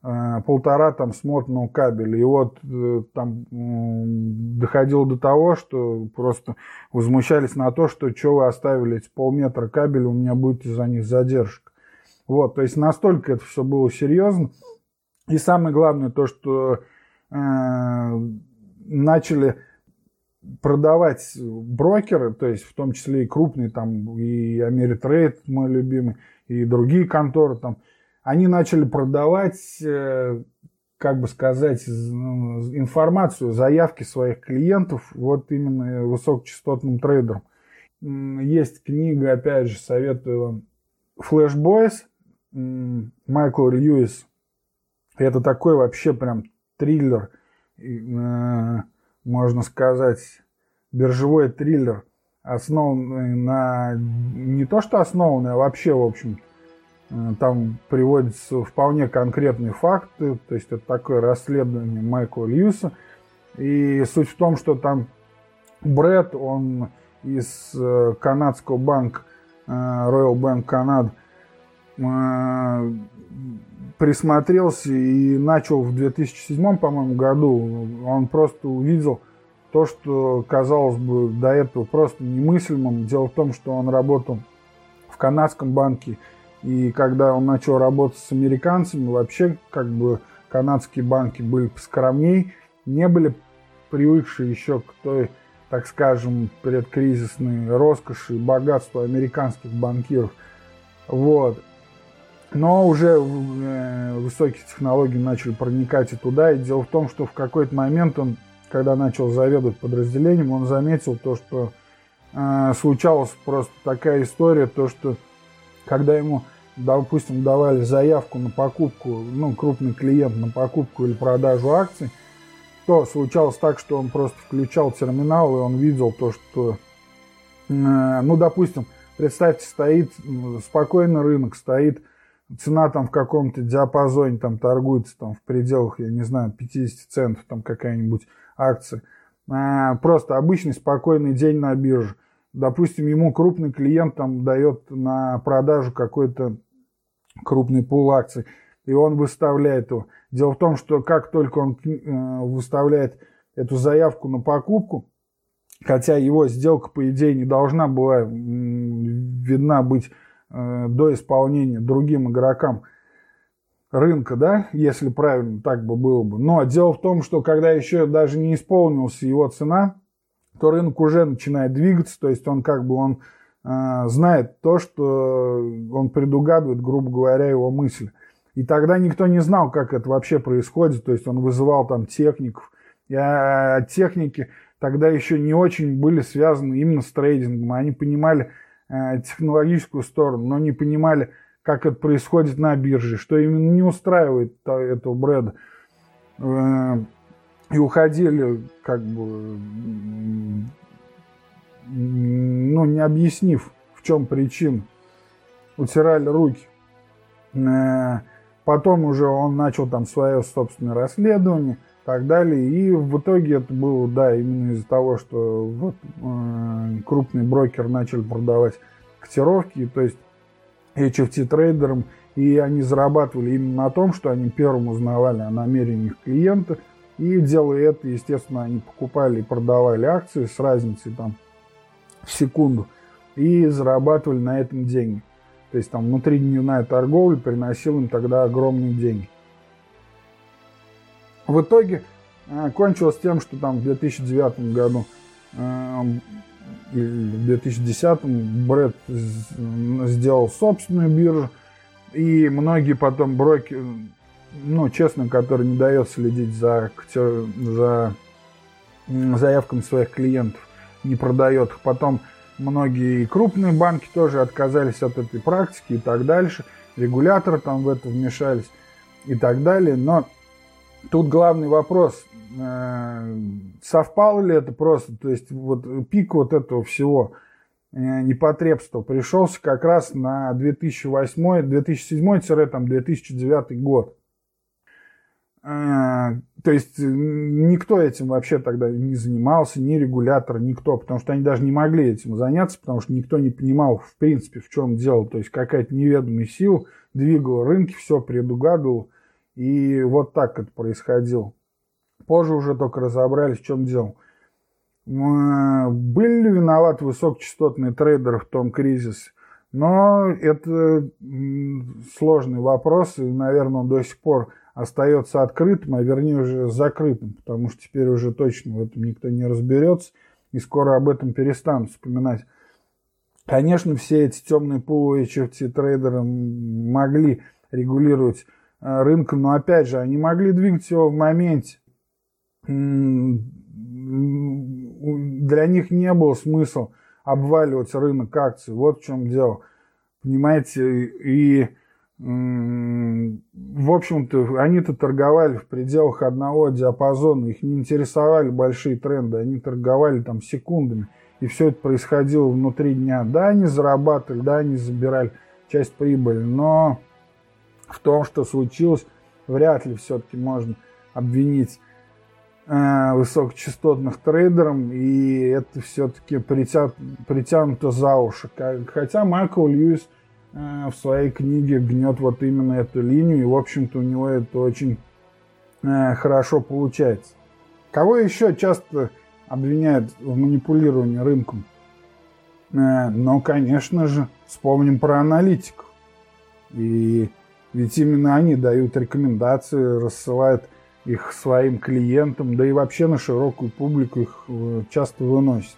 полтора там смотанного кабеля. И вот э, там доходило до того, что просто возмущались на то, что что вы оставили эти полметра кабеля, у меня будет из-за них задержка. Вот, то есть настолько это все было серьезно. И самое главное то, что э, начали продавать брокеры, то есть в том числе и крупные, там и Америтрейд, мой любимый, и другие конторы, там, они начали продавать, э, как бы сказать, информацию, заявки своих клиентов вот именно высокочастотным трейдерам. Есть книга, опять же, советую вам, Flash Boys, Майкл Льюис. Это такой вообще прям триллер, э, можно сказать, биржевой триллер, основанный на... Не то, что основанный, а вообще, в общем, э, там приводятся вполне конкретные факты, то есть это такое расследование Майкла Льюиса. И суть в том, что там Брэд, он из э, канадского банка э, Royal Bank Canada э, присмотрелся и начал в 2007, по-моему, году. Он просто увидел то, что казалось бы до этого просто немыслимым. Дело в том, что он работал в канадском банке, и когда он начал работать с американцами, вообще как бы канадские банки были поскромней, не были привыкшие еще к той так скажем, предкризисной роскоши и богатству американских банкиров. Вот. Но уже э, высокие технологии начали проникать и туда. И дело в том, что в какой-то момент он, когда начал заведовать подразделением, он заметил то, что э, случалась просто такая история, то, что когда ему, допустим, давали заявку на покупку, ну, крупный клиент на покупку или продажу акций, то случалось так, что он просто включал терминал, и он видел то, что, э, ну, допустим, представьте, стоит спокойный рынок, стоит цена там в каком-то диапазоне, там торгуется там в пределах, я не знаю, 50 центов, там какая-нибудь акция. Э, просто обычный спокойный день на бирже. Допустим, ему крупный клиент там дает на продажу какой-то крупный пул акций и он выставляет его. Дело в том, что как только он э, выставляет эту заявку на покупку, хотя его сделка, по идее, не должна была видна быть э, до исполнения другим игрокам рынка, да, если правильно так бы было бы. Но дело в том, что когда еще даже не исполнилась его цена, то рынок уже начинает двигаться, то есть он как бы он э, знает то, что он предугадывает, грубо говоря, его мысли. И тогда никто не знал, как это вообще происходит. То есть он вызывал там техников. И а, техники тогда еще не очень были связаны именно с трейдингом. Они понимали э, технологическую сторону, но не понимали, как это происходит на бирже, что именно не устраивает этого бреда. И уходили, как бы, ну, не объяснив, в чем причина. Утирали руки. Э, Потом уже он начал там свое собственное расследование и так далее. И в итоге это было, да, именно из-за того, что вот, э, крупный брокер начал продавать котировки, то есть HFT трейдерам, и они зарабатывали именно на том, что они первым узнавали о намерениях клиента, и делая это, естественно, они покупали и продавали акции с разницей там в секунду и зарабатывали на этом деньги. То есть там внутридневная торговля приносила им тогда огромные деньги. В итоге э, кончилось тем, что там в 2009 году э, или в 2010 Брэд сделал собственную биржу, и многие потом брокеры, ну, честно, которые не дают следить за, за заявками своих клиентов, не продает их. Потом Многие крупные банки тоже отказались от этой практики и так дальше. Регуляторы там в это вмешались и так далее. Но тут главный вопрос, э, совпало ли это просто, то есть вот пик вот этого всего э, непотребства пришелся как раз на 2008, 2007-2009 год. А, то есть никто этим вообще тогда не занимался, ни регулятор, никто, потому что они даже не могли этим заняться, потому что никто не понимал, в принципе, в чем дело. То есть какая-то неведомая сила двигала рынки, все предугадывала, и вот так это происходило. Позже уже только разобрались, в чем дело. Были ли виноваты высокочастотные трейдеры в том кризисе? Но это сложный вопрос, и, наверное, он до сих пор остается открытым, а вернее уже закрытым, потому что теперь уже точно в этом никто не разберется, и скоро об этом перестанут вспоминать. Конечно, все эти темные пулы HFT трейдеры могли регулировать э, рынком, но опять же, они могли двигать его в моменте. Для них не было смысла обваливать рынок акций. Вот в чем дело. Понимаете, и в общем-то, они-то торговали в пределах одного диапазона, их не интересовали большие тренды, они торговали там секундами, и все это происходило внутри дня. Да, они зарабатывали, да, они забирали часть прибыли, но в том, что случилось, вряд ли все-таки можно обвинить э, высокочастотных трейдеров, и это все-таки притя... притянуто за уши. Хотя Майкл Льюис – в своей книге гнет вот именно эту линию, и, в общем-то, у него это очень э, хорошо получается. Кого еще часто обвиняют в манипулировании рынком? Э, ну, конечно же, вспомним про аналитиков. И ведь именно они дают рекомендации, рассылают их своим клиентам, да и вообще на широкую публику их часто выносят.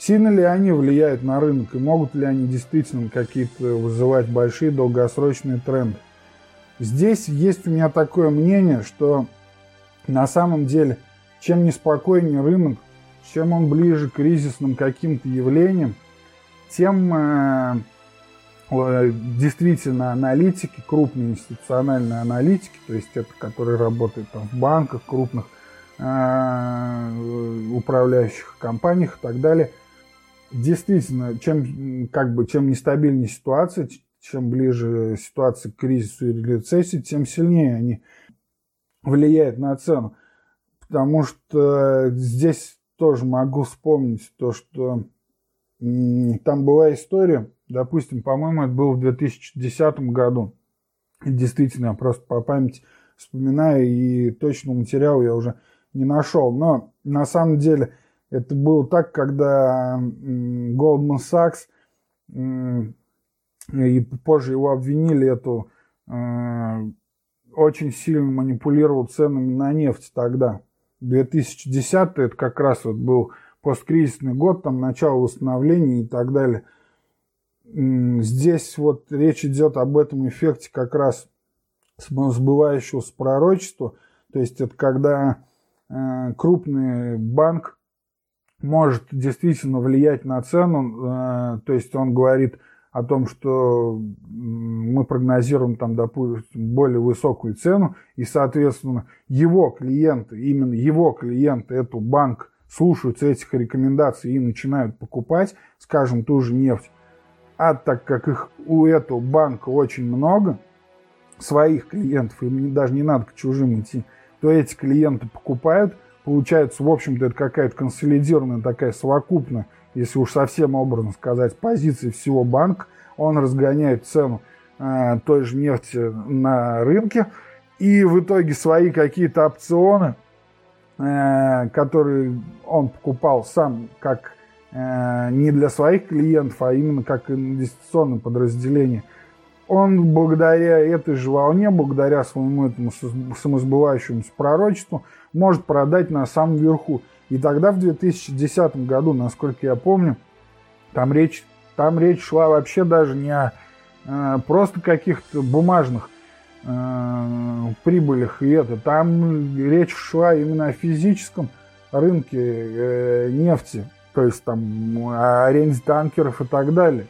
Сильно ли они влияют на рынок и могут ли они действительно какие-то вызывать большие долгосрочные тренды? Здесь есть у меня такое мнение, что на самом деле, чем неспокойнее рынок, чем он ближе к кризисным каким-то явлениям, тем э, действительно аналитики, крупные институциональные аналитики, то есть это, которые работают там, в банках, крупных э, управляющих компаниях и так далее, Действительно, чем, как бы, чем нестабильнее ситуация, чем ближе ситуация к кризису или рецессии, тем сильнее они влияют на цену. Потому что здесь тоже могу вспомнить то, что там была история, допустим, по-моему, это было в 2010 году. Действительно, я просто по памяти вспоминаю, и точного материала я уже не нашел. Но на самом деле это было так, когда Goldman Sachs, и позже его обвинили, эту э, очень сильно манипулировал ценами на нефть тогда. 2010 это как раз вот был посткризисный год, там начало восстановления и так далее. Здесь вот речь идет об этом эффекте как раз сбывающегося пророчества. То есть это когда э, крупный банк может действительно влиять на цену. Э, то есть он говорит о том, что мы прогнозируем там, допустим, более высокую цену, и, соответственно, его клиенты, именно его клиенты, эту банк, слушаются этих рекомендаций и начинают покупать, скажем, ту же нефть. А так как их у этого банка очень много, своих клиентов, им даже не надо к чужим идти, то эти клиенты покупают – Получается, в общем-то, это какая-то консолидированная такая совокупная, если уж совсем образно сказать, позиции всего банка. Он разгоняет цену э, той же нефти на рынке. И в итоге свои какие-то опционы, э, которые он покупал сам как э, не для своих клиентов, а именно как инвестиционное подразделение – он благодаря этой же волне, благодаря своему этому самосбывающемуся пророчеству, может продать на самом верху. И тогда в 2010 году, насколько я помню, там речь, там речь шла вообще даже не о э, просто каких-то бумажных э, прибылях и это. Там речь шла именно о физическом рынке э, нефти, то есть там о аренде танкеров и так далее.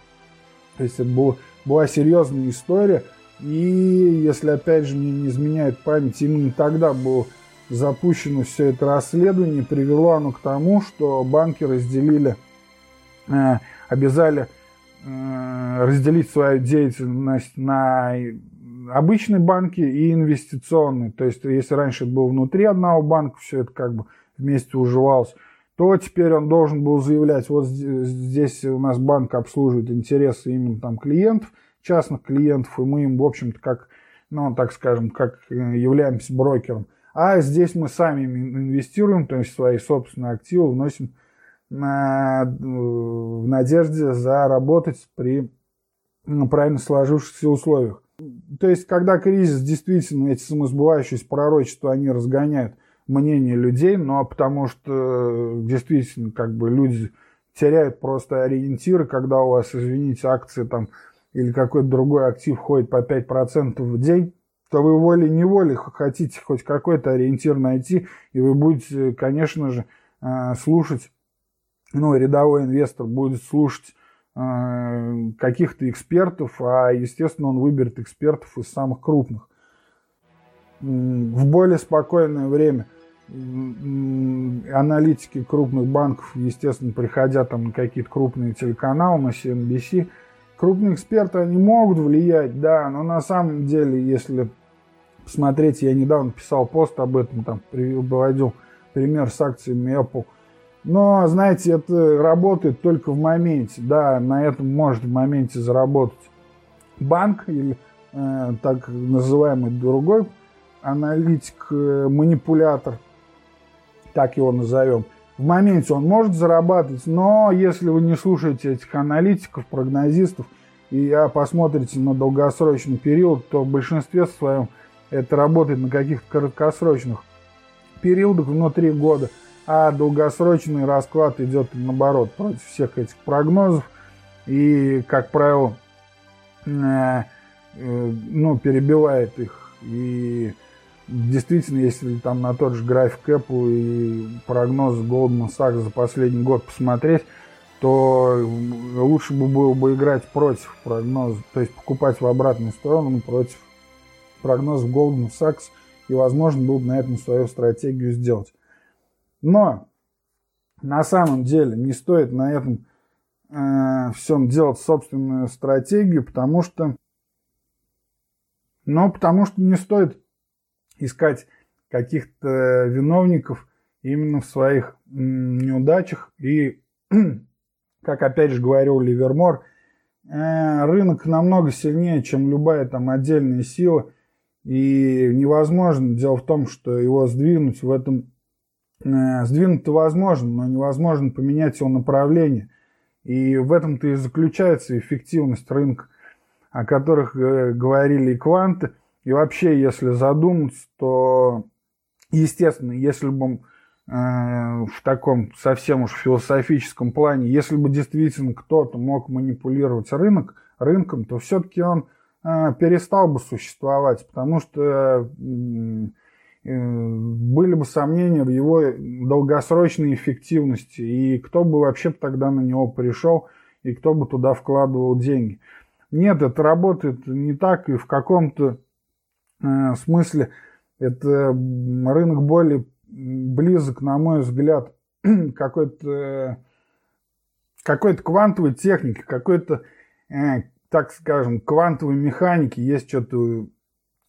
То есть это было была серьезная история. И если опять же мне не изменяет память, именно тогда было запущено все это расследование, привело оно к тому, что банки разделили, э, обязали э, разделить свою деятельность на обычные банки и инвестиционные. То есть, если раньше это было внутри одного банка, все это как бы вместе уживалось, то теперь он должен был заявлять, вот здесь у нас банк обслуживает интересы именно там клиентов, частных клиентов, и мы им, в общем-то, как, ну, так скажем, как э, являемся брокером. А здесь мы сами инвестируем, то есть свои собственные активы вносим на, в надежде заработать при ну, правильно сложившихся условиях. То есть, когда кризис, действительно, эти самосбывающиеся пророчества, они разгоняют мнение людей, но потому что действительно, как бы люди теряют просто ориентиры, когда у вас, извините, акции там или какой-то другой актив ходит по 5% в день, то вы волей-неволей хотите хоть какой-то ориентир найти, и вы будете, конечно же, э, слушать, ну, рядовой инвестор будет слушать э, каких-то экспертов, а, естественно, он выберет экспертов из самых крупных. В более спокойное время аналитики крупных банков, естественно, приходя там на какие-то крупные телеканалы, на CNBC, крупные эксперты, они могут влиять, да, но на самом деле, если посмотреть, я недавно писал пост об этом, там приводил пример с акциями Apple. Но, знаете, это работает только в моменте. Да, на этом может в моменте заработать банк или э, так называемый другой аналитик, э, манипулятор, так его назовем. В моменте он может зарабатывать, но если вы не слушаете этих аналитиков, прогнозистов и посмотрите на долгосрочный период, то в большинстве своем это работает на каких-то краткосрочных периодах внутри года, а долгосрочный расклад идет наоборот против всех этих прогнозов и, как правило, э, э, ну, перебивает их. И действительно, если там на тот же график Apple и прогнозы Goldman Sachs за последний год посмотреть, то лучше бы было бы играть против прогноза, то есть покупать в обратную сторону против прогноз Goldman Sachs, и, возможно, был бы на этом свою стратегию сделать. Но на самом деле не стоит на этом э, всем делать собственную стратегию, потому что, но потому что не стоит искать каких-то виновников именно в своих неудачах. И, как опять же говорил Ливермор, э, рынок намного сильнее, чем любая там отдельная сила – и невозможно, дело в том, что его сдвинуть в этом, э, сдвинуть-то возможно, но невозможно поменять его направление. И в этом-то и заключается эффективность рынка, о которых э, говорили и кванты. И вообще, если задуматься, то, естественно, если бы э, в таком совсем уж философическом плане, если бы действительно кто-то мог манипулировать рынок, рынком, то все-таки он а, перестал бы существовать, потому что э, были бы сомнения в его долгосрочной эффективности, и кто бы вообще тогда на него пришел, и кто бы туда вкладывал деньги. Нет, это работает не так, и в каком-то э, смысле это рынок более близок, на мой взгляд, какой-то какой-то квантовой техники, какой-то э, так скажем, квантовой механики есть что-то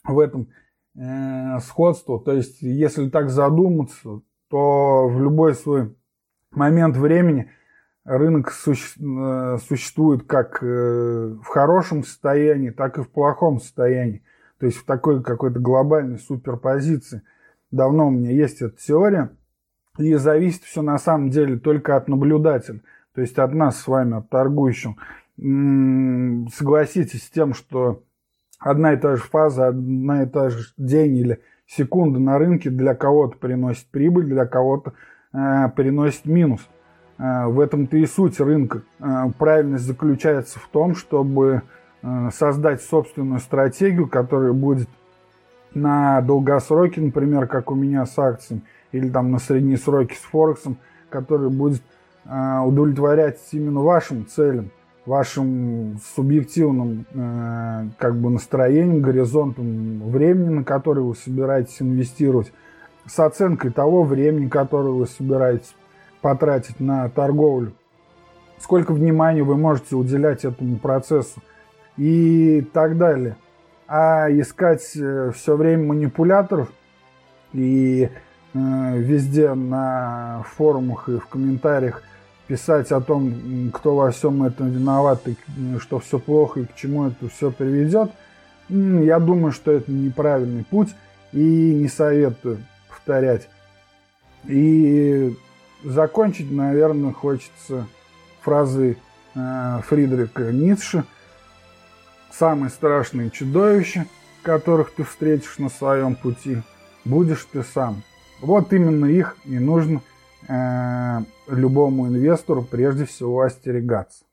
в этом э, сходство. То есть, если так задуматься, то в любой свой момент времени рынок суще, э, существует как э, в хорошем состоянии, так и в плохом состоянии. То есть в такой какой-то глобальной суперпозиции. Давно у меня есть эта теория. И зависит все на самом деле только от наблюдателя. То есть от нас с вами, от торгующего согласитесь с тем, что одна и та же фаза, одна и та же день или секунда на рынке для кого-то приносит прибыль, для кого-то э, приносит минус. Э, в этом-то и суть рынка. Э, правильность заключается в том, чтобы создать собственную стратегию, которая будет на долгосроке, например, как у меня с акциями, или там на средние сроки с Форексом, который будет э, удовлетворять именно вашим целям вашим субъективным э, как бы настроением, горизонтом времени, на который вы собираетесь инвестировать, с оценкой того времени, которое вы собираетесь потратить на торговлю, сколько внимания вы можете уделять этому процессу и так далее. А искать э, все время манипуляторов и э, везде на форумах и в комментариях писать о том, кто во всем этом виноват, и что все плохо и к чему это все приведет, я думаю, что это неправильный путь и не советую повторять. И закончить, наверное, хочется фразы э, Фридрика Ницше. Самые страшные чудовища, которых ты встретишь на своем пути, будешь ты сам. Вот именно их и нужно э, любому инвестору прежде всего остерегаться.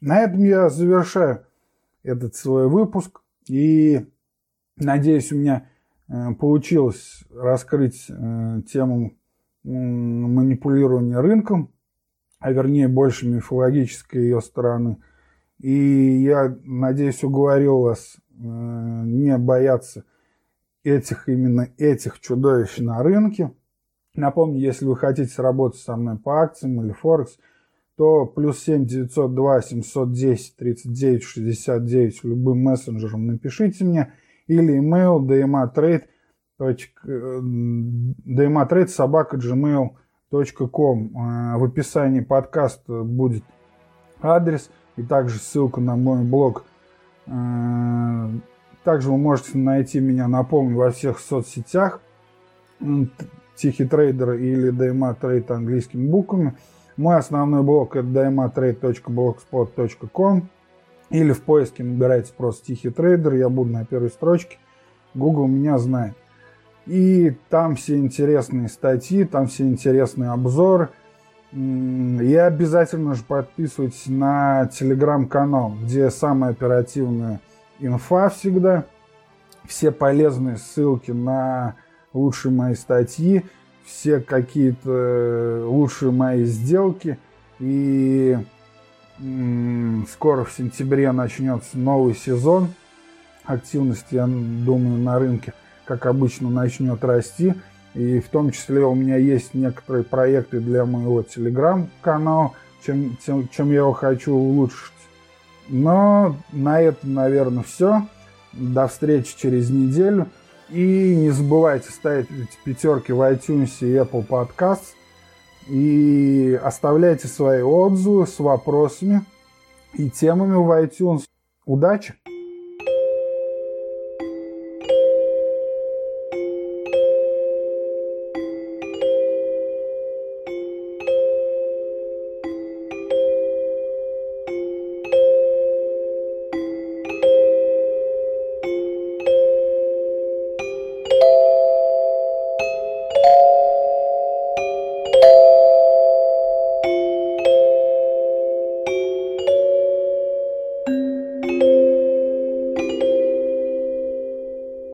На этом я завершаю этот свой выпуск. И надеюсь, у меня получилось раскрыть э, тему манипулирования рынком, а вернее больше мифологической ее стороны. И я надеюсь, уговорил вас э, не бояться этих именно этих чудовищ на рынке. Напомню, если вы хотите работать со мной по акциям или Форекс – то плюс 7 902 710 39 69 любым мессенджером напишите мне или email dmatrade dmatrade собака gmail.com в описании подкаста будет адрес и также ссылка на мой блог. Э, также вы можете найти меня, напомню, во всех соцсетях. Тихий трейдер или DMA английскими буквами – мой основной блог это dmatrade.blogspot.com или в поиске набирайте просто «Тихий трейдер», я буду на первой строчке. Google меня знает. И там все интересные статьи, там все интересные обзоры. И обязательно же подписывайтесь на телеграм-канал, где самая оперативная инфа всегда. Все полезные ссылки на лучшие мои статьи все какие-то э, лучшие мои сделки. И скоро в сентябре начнется новый сезон. Активность, я думаю, на рынке, как обычно, начнет расти. И в том числе у меня есть некоторые проекты для моего телеграм-канала, чем, чем, чем я его хочу улучшить. Но на этом, наверное, все. До встречи через неделю. И не забывайте ставить пятерки в iTunes и Apple Podcasts. И оставляйте свои отзывы с вопросами и темами в iTunes. Удачи!